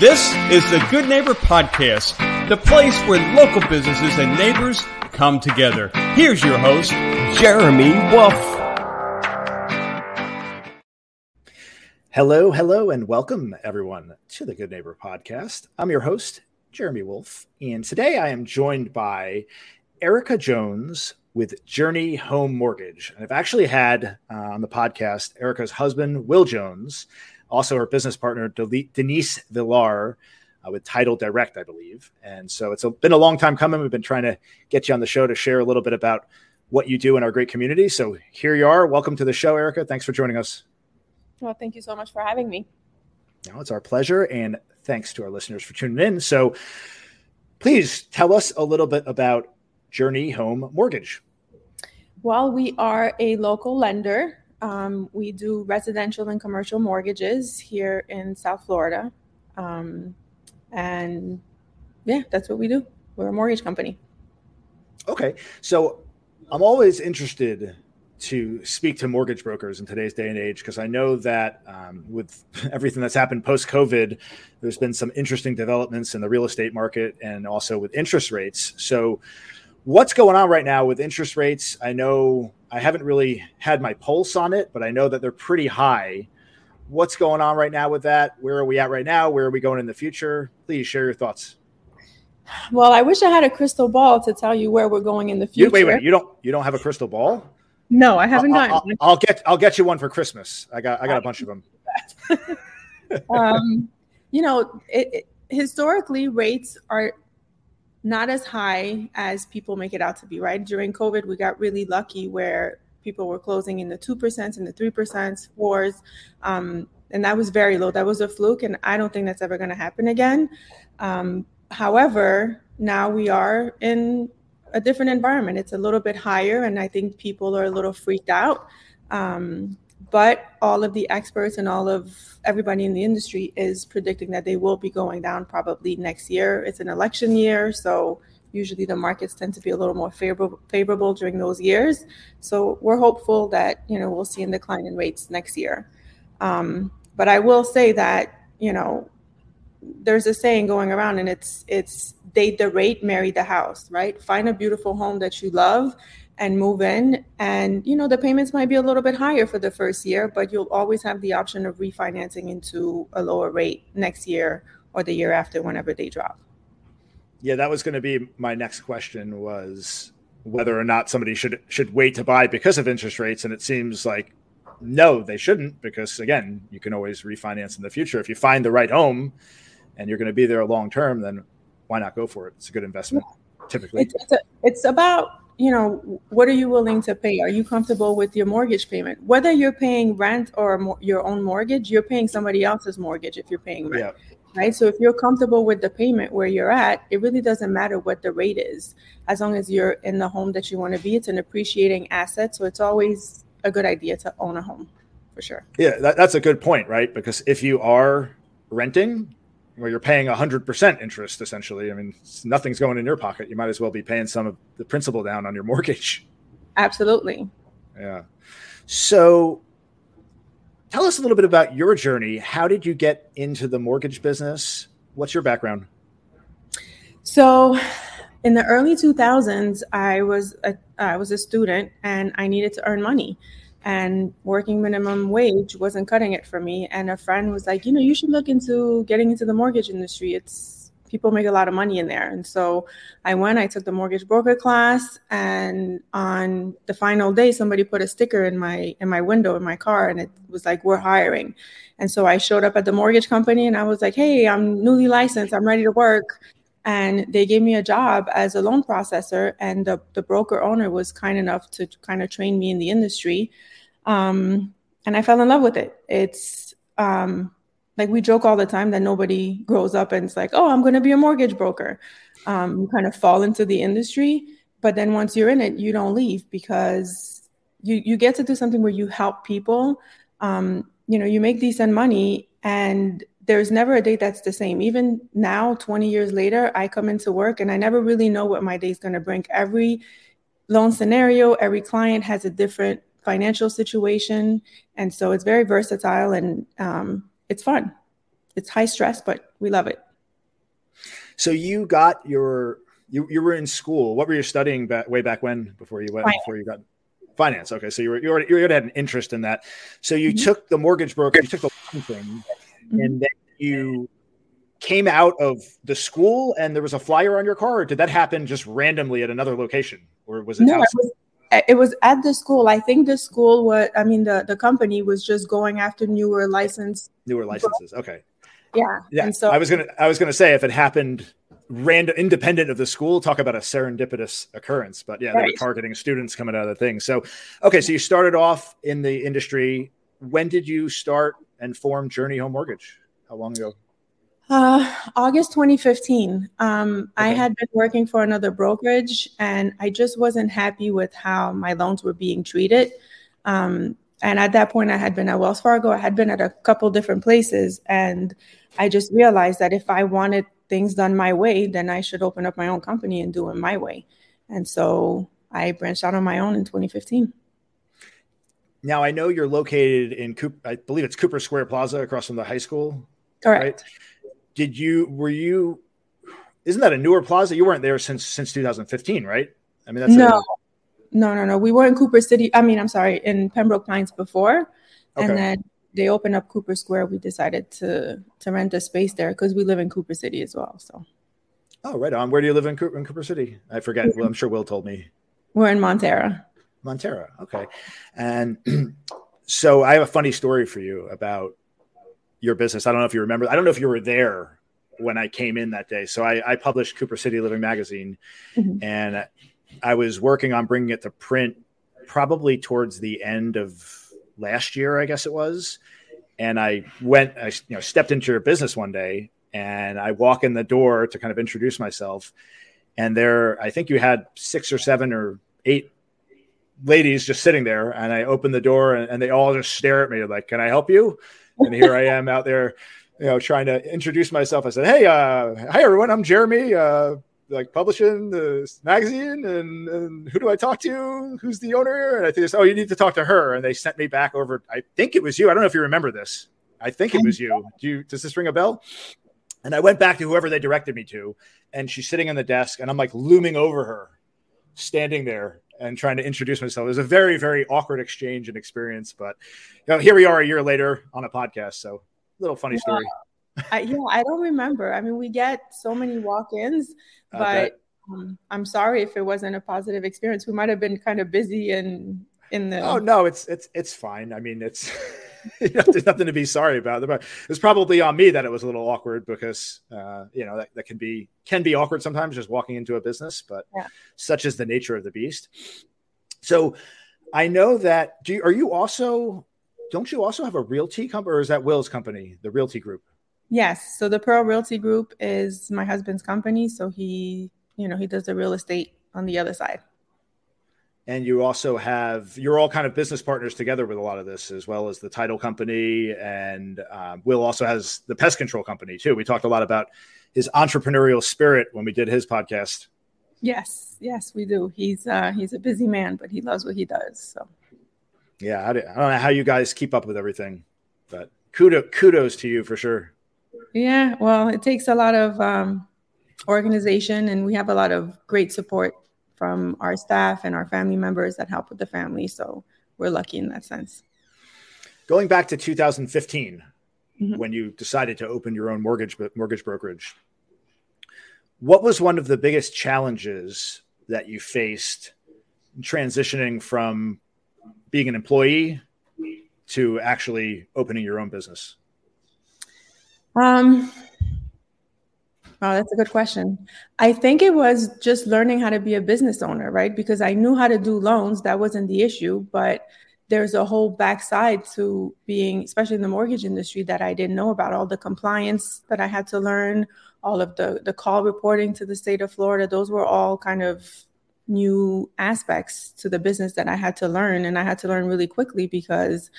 This is the Good Neighbor Podcast, the place where local businesses and neighbors come together. Here's your host, Jeremy Wolf. Hello, hello, and welcome everyone to the Good Neighbor Podcast. I'm your host, Jeremy Wolf, and today I am joined by Erika Jones with Journey Home Mortgage. And I've actually had uh, on the podcast Erika's husband, Will Jones, also her business partner, Denise Villar. Uh, with Title Direct, I believe. And so it's a, been a long time coming. We've been trying to get you on the show to share a little bit about what you do in our great community. So here you are. Welcome to the show, Erika. Thanks for joining us. Well, thank you so much for having me. No, it's our pleasure. And thanks to our listeners for tuning in. So please tell us a little bit about Journey Home Mortgage? Well, we are a local lender. Um, we do residential and commercial mortgages here in South Florida. Um, and yeah, that's what we do. We're a mortgage company. Okay. So I'm always interested to speak to mortgage brokers in today's day and age because I know that um, with everything that's happened post COVID, there's been some interesting developments in the real estate market and also with interest rates. So, what's going on right now with interest rates? I know I haven't really had my pulse on it, but I know that they're pretty high. What's going on right now with that? Where are we at right now? Where are we going in the future? Please share your thoughts. Well, I wish I had a crystal ball to tell you where we're going in the future. You, wait, wait, you don't you don't have a crystal ball? No, I haven't I'll, I'll, I'll, get I'll get you one for Christmas. I got I got a bunch of them. um, you know, it, it, historically rates are not as high as people make it out to be, right? During COVID, we got really lucky where people were closing in the 2% and the 3%, 4s. Um, and that was very low. That was a fluke. And I don't think that's ever going to happen again. Um, however, now we are in a different environment. It's a little bit higher. And I think people are a little freaked out. Um, but all of the experts and all of everybody in the industry is predicting that they will be going down probably next year. It's an election year, so usually the markets tend to be a little more favorable favorable during those years. So we're hopeful that you know we'll see a decline in rates next year. Um, but I will say that you know there's a saying going around, and it's it's date the rate, marry the house, right? Find a beautiful home that you love and move in. And, you know, the payments might be a little bit higher for the first year, but you'll always have the option of refinancing into a lower rate next year or the year after whenever they drop. Yeah, that was going to be my next question was whether or not somebody should should wait to buy because of interest rates and it seems like no, they shouldn't because again, you can always refinance in the future if you find the right home and you're going to be there long term then why not go for it? It's a good investment typically. It's, it's, a, it's about you know, what are you willing to pay? Are you comfortable with your mortgage payment? Whether you're paying rent or mo- your own mortgage, you're paying somebody else's mortgage if you're paying rent. Yeah. Right. So if you're comfortable with the payment where you're at, it really doesn't matter what the rate is. As long as you're in the home that you want to be, it's an appreciating asset. So it's always a good idea to own a home for sure. Yeah, that, that's a good point, right? Because if you are renting, where you're paying 100% interest essentially. I mean nothing's going in your pocket. You might as well be paying some of the principal down on your mortgage. Absolutely. Yeah. So tell us a little bit about your journey. How did you get into the mortgage business? What's your background? So in the early 2000s i was a, I was a student and i needed to earn money and working minimum wage wasn't cutting it for me. And a friend was like you know you should look into getting into the mortgage industry. It's people make a lot of money in there. And so i went i took the mortgage broker class and on the final day somebody put a sticker in my in my window in my car and it was like we're hiring. And so i showed up at the mortgage company and i was like hey i'm newly licensed. I'm ready to work. And they gave me a job as a loan processor and the, the broker owner was kind enough to kind of train me in the industry um, and i fell in love with it it's um, like we joke all the time that nobody grows up and it's like oh i'm going to be a mortgage broker um, you kind of fall into the industry but then once you're in it you don't leave because you you get to do something where you help people um, you know you make decent money and there's never a day that's the same. Even now, 20 years later, I come into work and I never really know what my day is going to bring. Every loan scenario, every client has a different financial situation. And so it's very versatile and um, it's fun. it's high stress, but we love it. So you got your you you were in school. What were you studying back way back when before you went finance. before you got finance? Okay, so you were you already, you already had an interest in that. So you mm-hmm. took the mortgage broker, you took the loan thing, mm-hmm. and then you came out of the school and there was a flyer on your car, or did that happen just randomly at another location, or was it? No, it was, it was at the school. I think the school was. I mean, the the company was just going after newer license. Newer licenses. Okay. Yeah. Yeah. And so I was gonna I was gonna say if it happened random independent of the school talk about a serendipitous occurrence but yeah right. they were targeting students coming out of the thing so okay so you started off in the industry when did you start and form journey home mortgage how long ago uh, August 2015. Um, okay. I had been working for another brokerage and I just wasn't happy with how my loans were being treated. Um, and at that point, I had been at Wells Fargo, I had been at a couple different places. And I just realized that if I wanted things done my way, then I should open up my own company and do it my way. And so I branched out on my own in 2015. Now I know you're located in Cooper, I believe it's Cooper Square Plaza across from the high school. Correct. Right? Did you were you isn't that a newer plaza? You weren't there since since 2015 right? I mean that's no. a, no no no. We were in cooper city i mean i'm sorry in pembroke pines before. Okay. and then they opened up cooper square. We decided to to rent a space there because we live in cooper city as well so. Oh right on. Where do you live in cooper, in cooper city? I forget. Well, i'm sure will told me. We're in monterra monterra okay. And so i have a funny story for you about your business. I don't know if you remember. I don't know if you were there when I came in that day. So I, I published Cooper City Living Magazine, mm-hmm. and I was working on bringing it to print probably towards the end of last year, I guess it was. And I went, I you know, stepped into your business one day, and I walk in the door to kind of introduce myself, and there, I think you had six or seven or eight ladies just sitting there, and I open the door, and, and they all just stare at me like, "Can I help you?" And here I am out there, you know, trying to introduce myself. I said, "Hey, uh, hi everyone, I'm Jeremy, uh, like publishing the magazine, and, and who do I talk to? Who's the owner?" And I think, "Oh, you need to talk to her." And they sent me back over. I think it was you. I don't know if you remember this. I think it was you. Do you does this ring a bell? And I went back to whoever they directed me to, and she's sitting on the desk, and I'm like looming over her, standing there, and trying to introduce myself. It was a very, very awkward exchange and experience, but you know, here we are a year later on a podcast. So a little funny yeah. story. I, yeah, I don't remember. I mean, we get so many walk-ins, but um, I'm sorry if it wasn't a positive experience. We might have been kind of busy and in the. Oh no, it's it's it's fine. I mean, it's. there's nothing to be sorry about. It's probably on me that it was a little awkward because uh, you know that, that can be can be awkward sometimes just walking into a business, but yeah. such is the nature of the beast. So I know that do you, are you also don't you also have a realty company or is that Will's company, the realty group? Yes. So the Pearl Realty Group is my husband's company. So he, you know, he does the real estate on the other side and you also have you're all kind of business partners together with a lot of this as well as the title company. And um, will also has the pest control company too. We talked a lot about his entrepreneurial spirit when we did his podcast. Yes yes we do. He's uh he's a busy man but he loves what he does so. Yeah i don't know how you guys keep up with everything but kudos kudos to you for sure. Yeah well it takes a lot of um organization and we have a lot of great support from our staff and our family members that help with the family. So we're lucky in that sense. Going back to 2015, mm-hmm. when you decided to open your own mortgage mortgage brokerage, what was one of the biggest challenges that you faced transitioning from being an employee to actually opening your own business? Um, Oh, that's a good question. I think it was just learning how to be a business owner, right? Because I knew how to do loans, that wasn't the issue, but there's a whole backside to being, especially in the mortgage industry, that I didn't know about. All the compliance that I had to learn, all of the the call reporting to the state of Florida, those were all kind of new aspects to the business that I had to learn, and I had to learn really quickly because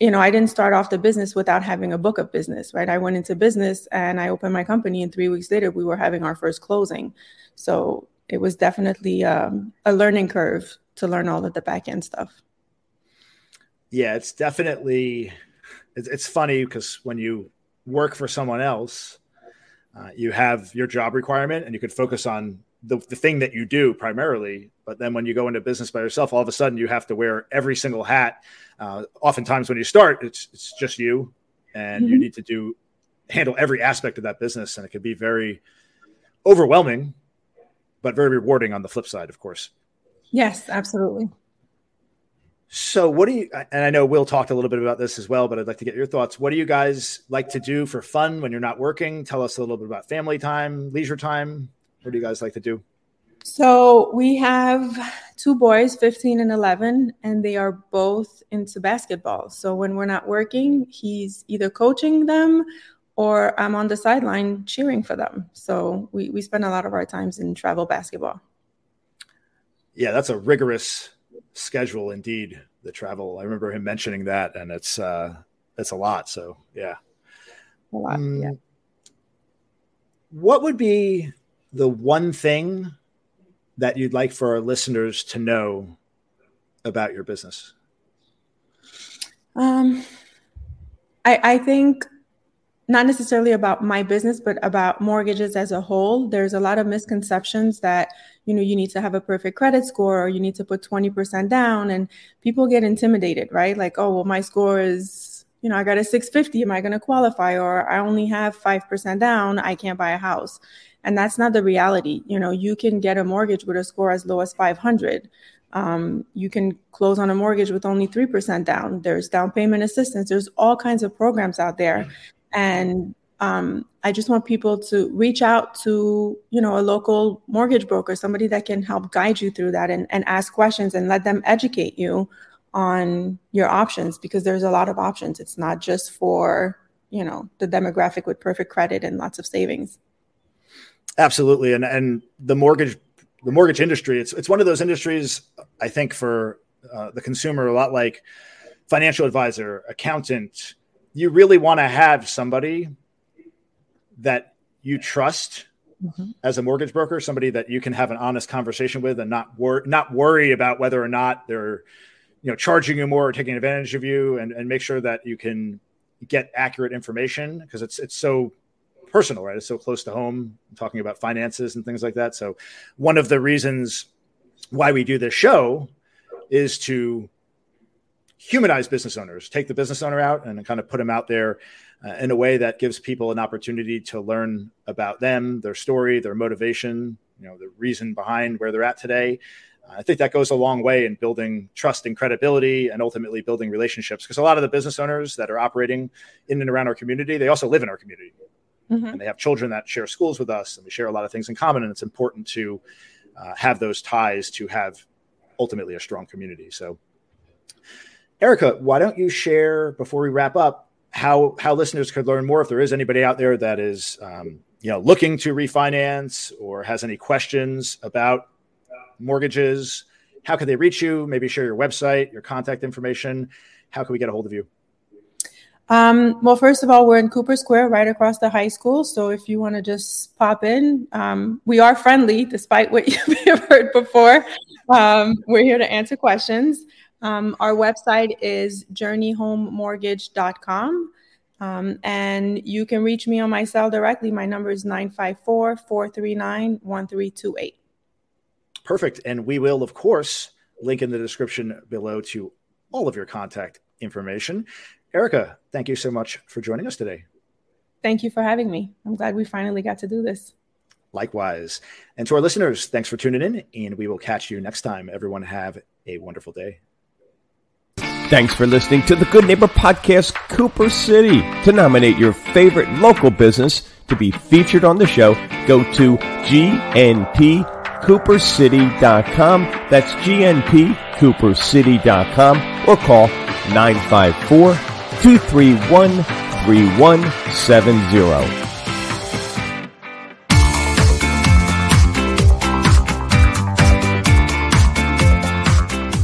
you know, I didn't start off the business without having a book of business, right? I went into business and I opened my company, and three weeks later, we were having our first closing. So it was definitely um, a learning curve to learn all of the back end stuff. Yeah, it's definitely it's, it's funny because when you work for someone else, uh, you have your job requirement and you could focus on the, the thing that you do primarily. But then when you go into business by yourself, all of a sudden you have to wear every single hat. Uh, oftentimes when you start, it's, it's just you and mm-hmm. you need to do handle every aspect of that business. And it can be very overwhelming, but very rewarding on the flip side, of course. Yes, absolutely. So, what do you, and I know Will talked a little bit about this as well, but I'd like to get your thoughts. What do you guys like to do for fun when you're not working? Tell us a little bit about family time, leisure time. What do you guys like to do? So, we have two boys, 15 and 11, and they are both into basketball. So, when we're not working, he's either coaching them or I'm on the sideline cheering for them. So, we, we spend a lot of our times in travel basketball. Yeah, that's a rigorous schedule indeed the travel i remember him mentioning that and it's uh it's a lot so yeah a lot um, yeah what would be the one thing that you'd like for our listeners to know about your business? Um i i think not necessarily about my business but about mortgages as a whole. There's a lot of misconceptions that you know you need to have a perfect credit score or you need to put 20% down and people get intimidated right? Like oh well my score is you know i got a 650 am i going to qualify? Or i only have 5% down. I can't buy a house and that's not the reality. You know you can get a mortgage with a score as low as 500 um, you can close on a mortgage with only 3% down. There's down payment assistance. There's all kinds of programs out there. And um, I just want people to reach out to you know a local mortgage broker, somebody that can help guide you through that and, and ask questions and let them educate you on your options because there's a lot of options. It's not just for you know the demographic with perfect credit and lots of savings. Absolutely, and and the mortgage the mortgage industry it's it's one of those industries I think for uh, the consumer a lot like financial advisor, accountant, you really want to have somebody that you trust mm-hmm. as a mortgage broker, somebody that you can have an honest conversation with and not wor- not worry about whether or not they're you know charging you more or taking advantage of you and, and make sure that you can get accurate information because it's it's so personal, right? It's so close to home, talking about finances and things like that. So one of the reasons why we do this show is to humanize business owners, take the business owner out and kind of put them out there uh, in a way that gives people an opportunity to learn about them, their story, their motivation, you know, the reason behind where they're at today. Uh, I think that goes a long way in building trust and credibility and ultimately building relationships because a lot of the business owners that are operating in and around our community, they also live in our community. Mm-hmm. And they have children that share schools with us and we share a lot of things in common. And it's important to uh, have those ties to have ultimately a strong community. So Erika, why don't you share before we wrap up how how listeners could learn more if there is anybody out there that is um, you know looking to refinance or has any questions about mortgages how can they reach you maybe share your website your contact information how can we get a hold of you um, well, first of all, we're in Cooper Square, right across the high school. So if you want to just pop in, um, we are friendly, despite what you may have heard before. Um, we're here to answer questions. Um, our website is journeyhomemortgage.com. Um, and you can reach me on my cell directly. My number is 954 439 1328. Perfect. And we will, of course, link in the description below to all of your contact information. Erika, thank you so much for joining us today. Thank you for having me. I'm glad we finally got to do this. Likewise. And to our listeners, thanks for tuning in, and we will catch you next time. Everyone, have a wonderful day. Thanks for listening to the Good Neighbor Podcast Cooper City. To nominate your favorite local business to be featured on the show, go to gnpcoopercity.com. That's gnpcoopercity.com or call 954 231 3170.